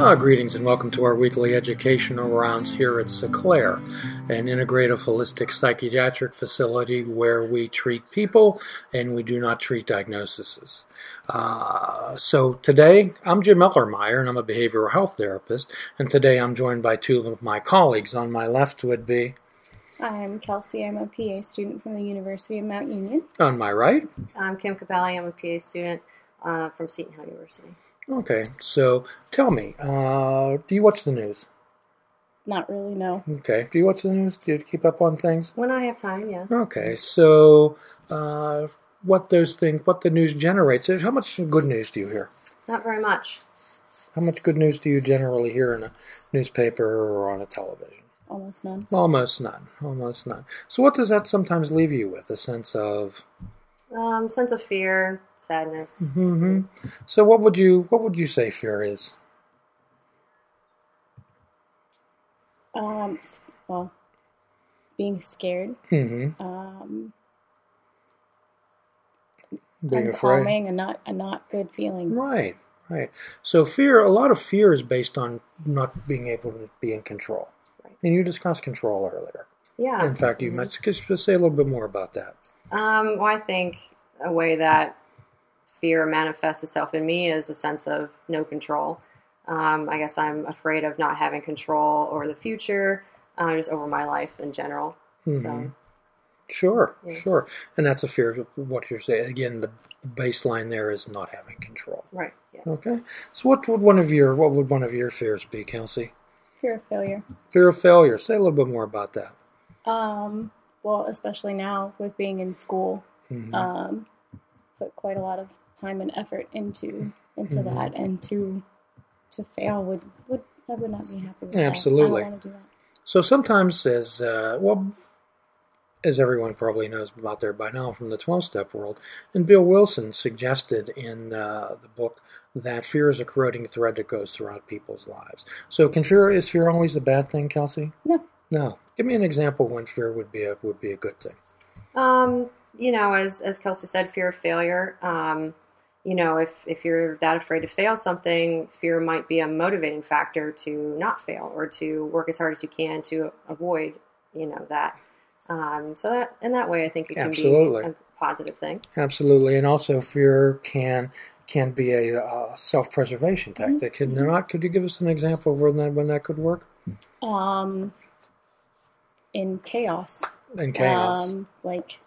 Ah, greetings and welcome to our weekly educational rounds here at Seclair, an integrative holistic psychiatric facility where we treat people and we do not treat diagnoses. Uh, so today, I'm Jim Ellermeyer and I'm a behavioral health therapist, and today I'm joined by two of my colleagues. On my left would be. I'm Kelsey. I'm a PA student from the University of Mount Union. On my right. I'm Kim Capelli. I'm a PA student uh, from Seton Hill University. Okay, so tell me, uh, do you watch the news? Not really, no. Okay, do you watch the news? Do you keep up on things? When I have time, yeah. Okay, so uh, what those things, what the news generates, how much good news do you hear? Not very much. How much good news do you generally hear in a newspaper or on a television? Almost none. Almost none. Almost none. So, what does that sometimes leave you with? A sense of um, sense of fear, sadness. Mm-hmm. So, what would you what would you say fear is? Um, well, being scared. Mm-hmm. Um, being afraid. a not a not good feeling. Right. Right. So fear, a lot of fear is based on not being able to be in control. Right. And you discussed control earlier. Yeah. In fact, you might just say a little bit more about that. Um, well, I think a way that fear manifests itself in me is a sense of no control. Um, I guess I'm afraid of not having control over the future, uh, just over my life in general. Mm-hmm. So. Sure, yeah. sure. And that's a fear of what you're saying. Again, the baseline there is not having control. Right. Yeah. Okay. So what would one of your what would one of your fears be, Kelsey? Fear of failure. Fear of failure. Say a little bit more about that. Um, well, especially now with being in school, mm-hmm. um, put quite a lot of time and effort into into mm-hmm. that, and to to fail would would I would not be happy with Absolutely. that. Absolutely. So sometimes, as uh, well, as everyone probably knows about there by now from the 12 step world. And Bill Wilson suggested in uh, the book that fear is a corroding thread that goes throughout people's lives. So, can fear is fear always a bad thing, Kelsey? No. No. Give me an example when fear would be a would be a good thing. Um, you know, as as Kelsey said, fear of failure. Um, you know, if if you're that afraid to fail something, fear might be a motivating factor to not fail or to work as hard as you can to avoid, you know, that. Um, so that in that way, I think it can Absolutely. be a positive thing. Absolutely, and also fear can can be a uh, self preservation mm-hmm. tactic. Mm-hmm. Can not? Could you give us an example of when that when that could work? Um, in chaos. In chaos, um, like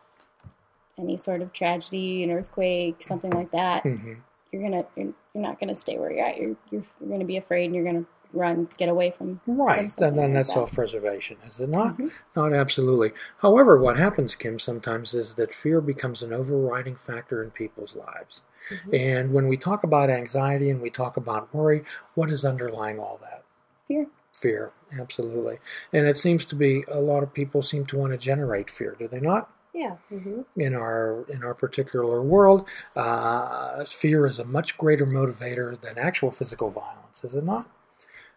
any sort of tragedy, an earthquake, something like that. Mm-hmm. You're gonna you're, you're not gonna stay where you're at. You're you're, you're gonna be afraid, and you're gonna run, get away from. Right, from then, then like that's that. self-preservation, is it not? Mm-hmm. Not absolutely. However, what happens, Kim, sometimes is that fear becomes an overriding factor in people's lives. Mm-hmm. And when we talk about anxiety and we talk about worry, what is underlying all that? Fear. Fear, absolutely. And it seems to be a lot of people seem to want to generate fear, do they not? Yeah. Mm-hmm. In our in our particular world, uh, fear is a much greater motivator than actual physical violence, is it not?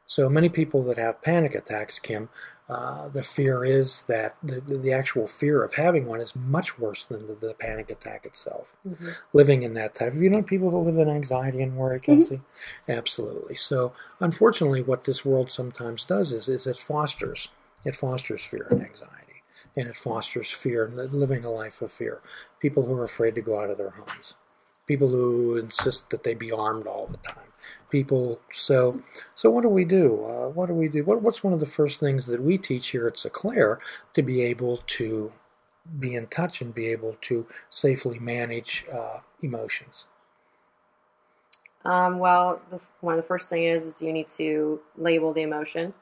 So many people that have panic attacks, Kim, uh, the fear is that the, the actual fear of having one is much worse than the, the panic attack itself. Mm-hmm. Living in that type. You know people that live in anxiety and worry, Mm-hmm. Kelsey? Mm-hmm. Absolutely. So unfortunately, what this world sometimes does is, is it fosters it fosters fear and anxiety, and it fosters fear and living a life of fear. People who are afraid to go out of their homes, people who insist that they be armed all the time people. So, so what do we do? Uh, what do we do? What, what's one of the first things that we teach here at Seclair to be able to be in touch and be able to safely manage uh, emotions? Um, well, the, one of the first things is, is you need to label the emotion.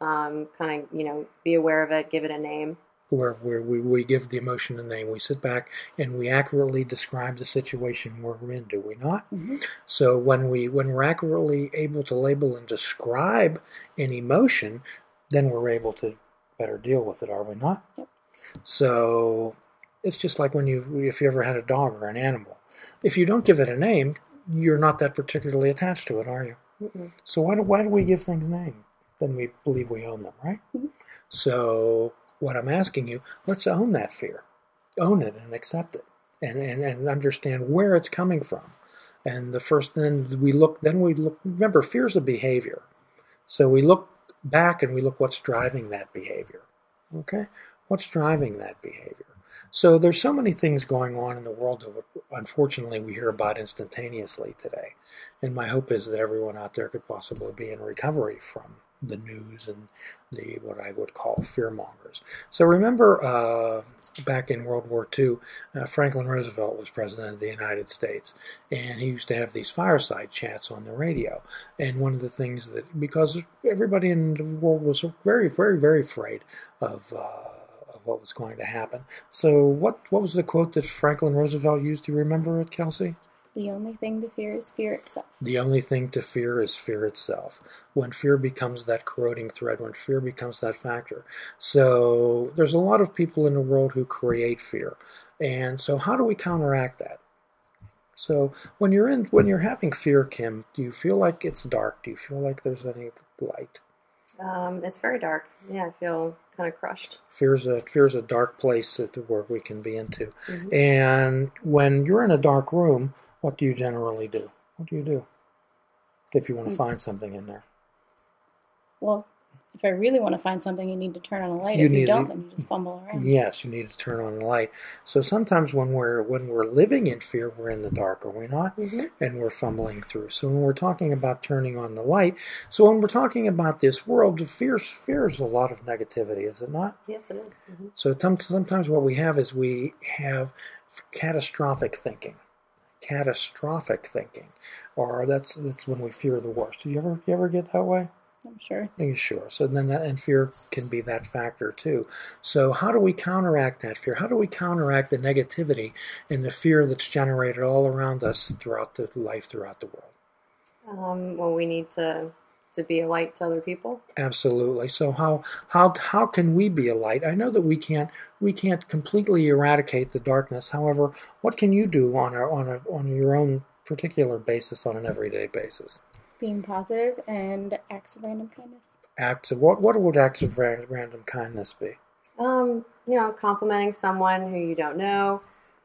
Um, kind of, you know, be aware of it, give it a name where, where we, we give the emotion a name. We sit back and we accurately describe the situation we're in, do we not? Mm-hmm. So when we when we're accurately able to label and describe an emotion, then we're able to better deal with it, are we not? Yep. So it's just like when you if you ever had a dog or an animal. If you don't give it a name, you're not that particularly attached to it, are you? Mm-mm. So why do, why do we give things names? Then we believe we own them, right? Mm-hmm. So what I'm asking you, let's own that fear. Own it and accept it and, and, and understand where it's coming from. And the first then we look then we look remember fear's a behavior. So we look back and we look what's driving that behavior. Okay? What's driving that behavior? So there's so many things going on in the world that unfortunately we hear about instantaneously today. And my hope is that everyone out there could possibly be in recovery from the news and the what I would call fear mongers. So remember, uh, back in World War II, uh, Franklin Roosevelt was president of the United States, and he used to have these fireside chats on the radio. And one of the things that because everybody in the world was very, very, very afraid of. Uh, what was going to happen. So, what what was the quote that Franklin Roosevelt used? Do you remember it, Kelsey? The only thing to fear is fear itself. The only thing to fear is fear itself. When fear becomes that corroding thread, when fear becomes that factor. So there's a lot of people in the world who create fear. And so how do we counteract that? So when you're in when you're having fear, Kim, do you feel like it's dark? Do you feel like there's any light? Um, it's very dark. Yeah, I feel kind of crushed. Fear's a fear's a dark place that where we can be into. Mm-hmm. And when you're in a dark room, what do you generally do? What do you do if you want to mm. find something in there? Well, if I really want to find something, you need to turn on a light. You if you don't, to, then you just fumble around. Yes, you need to turn on a light. So sometimes when we're when we're living in fear, we're in the dark, are we not? Mm-hmm. And we're fumbling through. So when we're talking about turning on the light, so when we're talking about this world, fear fear is a lot of negativity, is it not? Yes, it is. Mm-hmm. So sometimes what we have is we have catastrophic thinking catastrophic thinking, or that's that's when we fear the worst. Do you ever you ever get that way? I'm sure. Are you sure? So then, that, and fear can be that factor too. So how do we counteract that fear? How do we counteract the negativity and the fear that's generated all around us throughout the life, throughout the world? Um, well, we need to to be a light to other people. Absolutely. So how how how can we be a light? I know that we can't we can't completely eradicate the darkness. However, what can you do on a, on a, on your own particular basis on an everyday basis? Being positive and acts of random kindness. Acts of what? What would acts of random kindness be? Um, you know, complimenting someone who you don't know.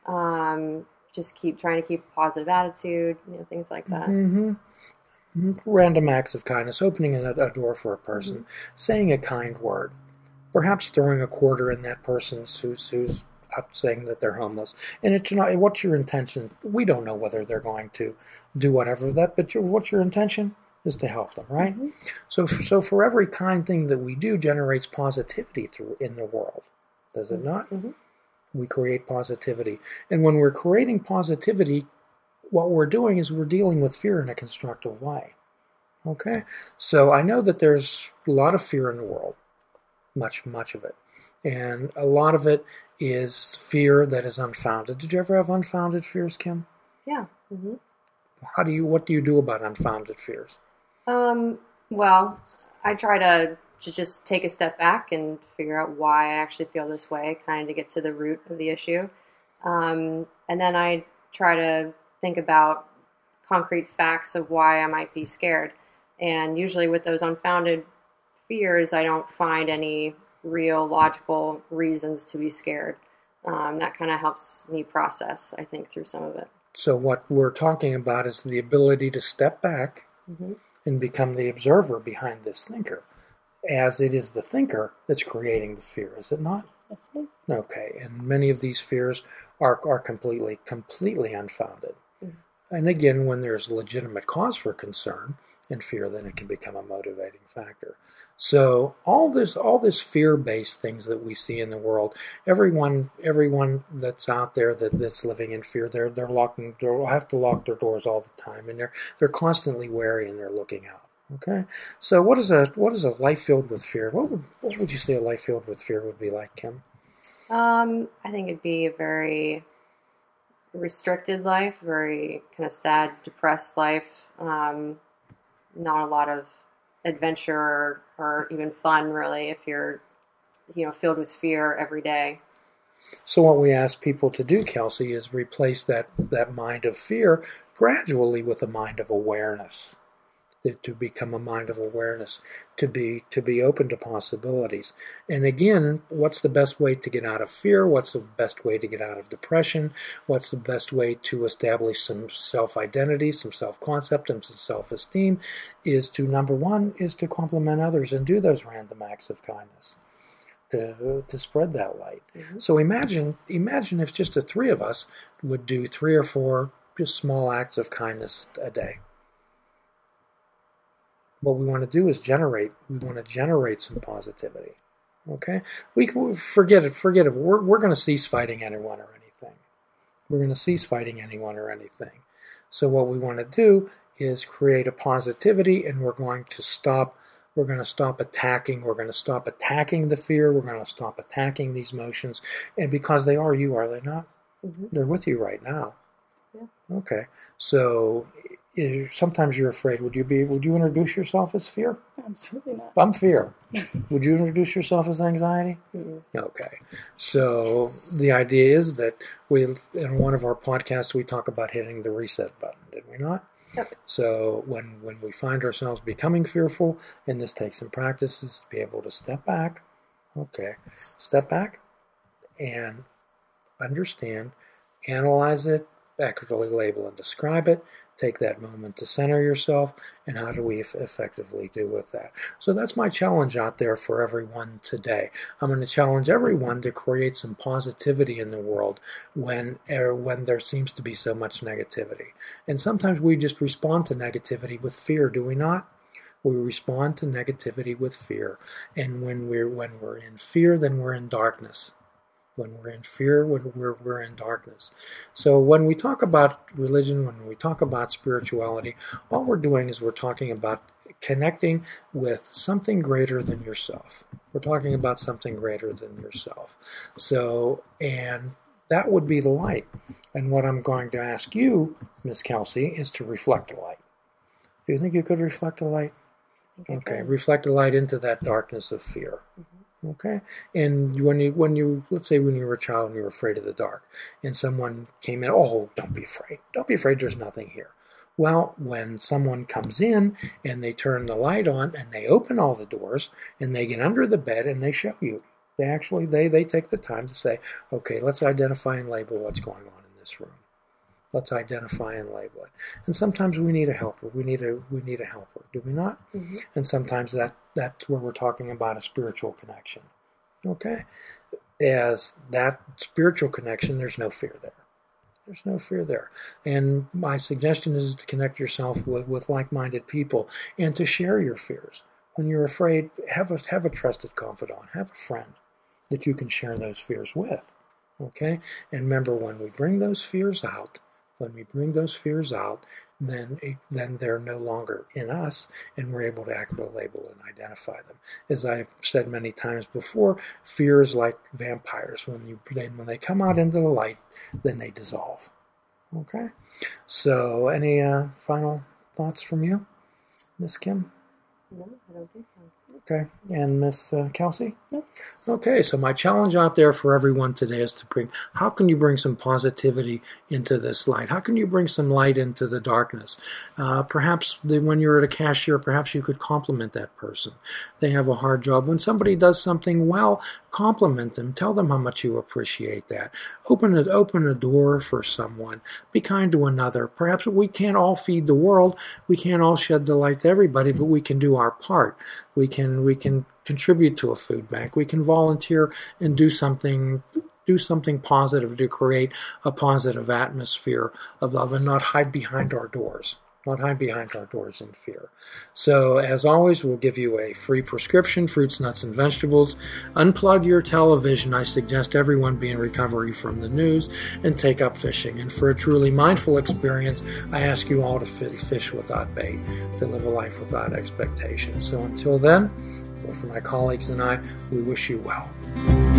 Um, just keep trying to keep a positive attitude. You know, things like that. Mm-hmm random acts of kindness, opening a, a door for a person, mm-hmm. saying a kind word, perhaps throwing a quarter in that person's who's who's up saying that they're homeless. And it's not what's your intention? We don't know whether they're going to do whatever that, but your, what's your intention? Is to help them, right? Mm-hmm. So, for, so for every kind thing that we do, generates positivity through in the world, does it not? Mm-hmm. We create positivity, and when we're creating positivity, what we're doing is we're dealing with fear in a constructive way. Okay? So I know that there's a lot of fear in the world, much, much of it. And a lot of it is fear that is unfounded. Did you ever have unfounded fears, Kim? Yeah. Mm-hmm. How do you, what do you do about unfounded fears? Um, well, I try to, to just take a step back and figure out why I actually feel this way, kind of to get to the root of the issue. Um, and then I try to think about concrete facts of why I might be scared. And usually, with those unfounded fears, I don't find any real logical reasons to be scared. Um, that kind of helps me process, I think, through some of it. So, what we're talking about is the ability to step back mm-hmm. and become the observer behind this thinker, as it is the thinker that's creating the fear, is it not? Yes, it is. Okay, and many of these fears are, are completely, completely unfounded. And again, when there's legitimate cause for concern and fear, then it can become a motivating factor. So all this, all this fear-based things that we see in the world, everyone, everyone that's out there that, that's living in fear, they're they're locking, they'll have to lock their doors all the time, and they're they're constantly wary and they're looking out. Okay, so what is a what is a life filled with fear? What would what would you say a life filled with fear would be like, Kim? Um, I think it'd be a very restricted life, very kind of sad, depressed life. Um, not a lot of adventure or, or even fun, really, if you're, you know, filled with fear every day. So what we ask people to do, Kelsey, is replace that that mind of fear gradually with a mind of awareness. To become a mind of awareness, to be to be open to possibilities. And again, what's the best way to get out of fear? What's the best way to get out of depression? What's the best way to establish some self-identity, some self-concept, and some self-esteem? Is to number one is to compliment others and do those random acts of kindness. To, to spread that light. Mm-hmm. So imagine imagine if just the three of us would do three or four just small acts of kindness a day what we want to do is generate. We want to generate some positivity. Okay, we forget it. Forget it. We're we're going to cease fighting anyone or anything. We're going to cease fighting anyone or anything. So what we want to do is create a positivity, and we're going to stop. We're going to stop attacking. We're going to stop attacking the fear. We're going to stop attacking these emotions, and because they are you, are they not? Mm-hmm. They're with you right now. Yeah. Okay. So sometimes you're afraid. Would you be? Would you introduce yourself as fear? Absolutely not. I'm fear. would you introduce yourself as anxiety? Mm-hmm. Okay. So the idea is that we, in one of our podcasts, we talk about hitting the reset button. Did we not? Yep. So when when we find ourselves becoming fearful, and this takes some practice, is to be able to step back. Okay. Step back and understand, analyze it, accurately label and describe it, take that moment to center yourself, and how do we effectively do with that? So that's my challenge out there for everyone today. I'm going to challenge everyone to create some positivity in the world when er, when there seems to be so much negativity. And sometimes we just respond to negativity with fear, do we not? We respond to negativity with fear, and when we're when we're in fear, then we're in darkness when we're in fear, when we're, we're in darkness. So when we talk about religion, when we talk about spirituality, all we're doing is we're talking about connecting with something greater than yourself. We're talking about something greater than yourself. So, and that would be the light. And what I'm going to ask you, Miss Kelsey, is to reflect the light. Do you think you could reflect the light? Okay, reflect the light into that darkness of fear. Mm-hmm. Okay, and when you when you let's say when you were a child and you were afraid of the dark, and someone came in, oh, don't be afraid, don't be afraid. There's nothing here. Well, when someone comes in and they turn the light on and they open all the doors and they get under the bed and they show you, they actually they they take the time to say, okay, let's identify and label what's going on in this room. Let's identify and label it. And sometimes we need a helper. We need a we need a helper, do we not? Mm-hmm. And sometimes that that's where we're talking about a spiritual connection. Okay? As that spiritual connection, there's no fear there. There's no fear there. And my suggestion is to connect yourself with, with like-minded people and to share your fears. When you're afraid, have a have a trusted confidant, have a friend that you can share those fears with. Okay? And remember when we bring those fears out, when we bring those fears out, then then they're no longer in us, and we're able to accurately label and identify them. As I've said many times before, fear is like vampires. When you when they come out into the light, then they dissolve. Okay. So, any uh, final thoughts from you, Miss Kim? No, I don't think so. Okay. And Miss uh, Kelsey? Nope. Okay, so my challenge out there for everyone today is to bring how can you bring some positivity into this light? How can you bring some light into the darkness? Uh, perhaps the, when you're at a cashier, perhaps you could compliment that person. They have a hard job. When somebody does something well, compliment them. Tell them how much you appreciate that. Open a, open a door for someone. Be kind to another. Perhaps we can't all feed the world. We can't all shed the light to everybody, but we can do our part. We can we can contribute to a food bank. We can volunteer and do something do something positive to create a positive atmosphere of love and not hide behind our doors not hide behind our doors in fear. So, as always, we'll give you a free prescription fruits, nuts, and vegetables. Unplug your television. I suggest everyone be in recovery from the news and take up fishing. And for a truly mindful experience, I ask you all to fish without bait, to live a life without expectation. So, until then, for my colleagues and I, we wish you well.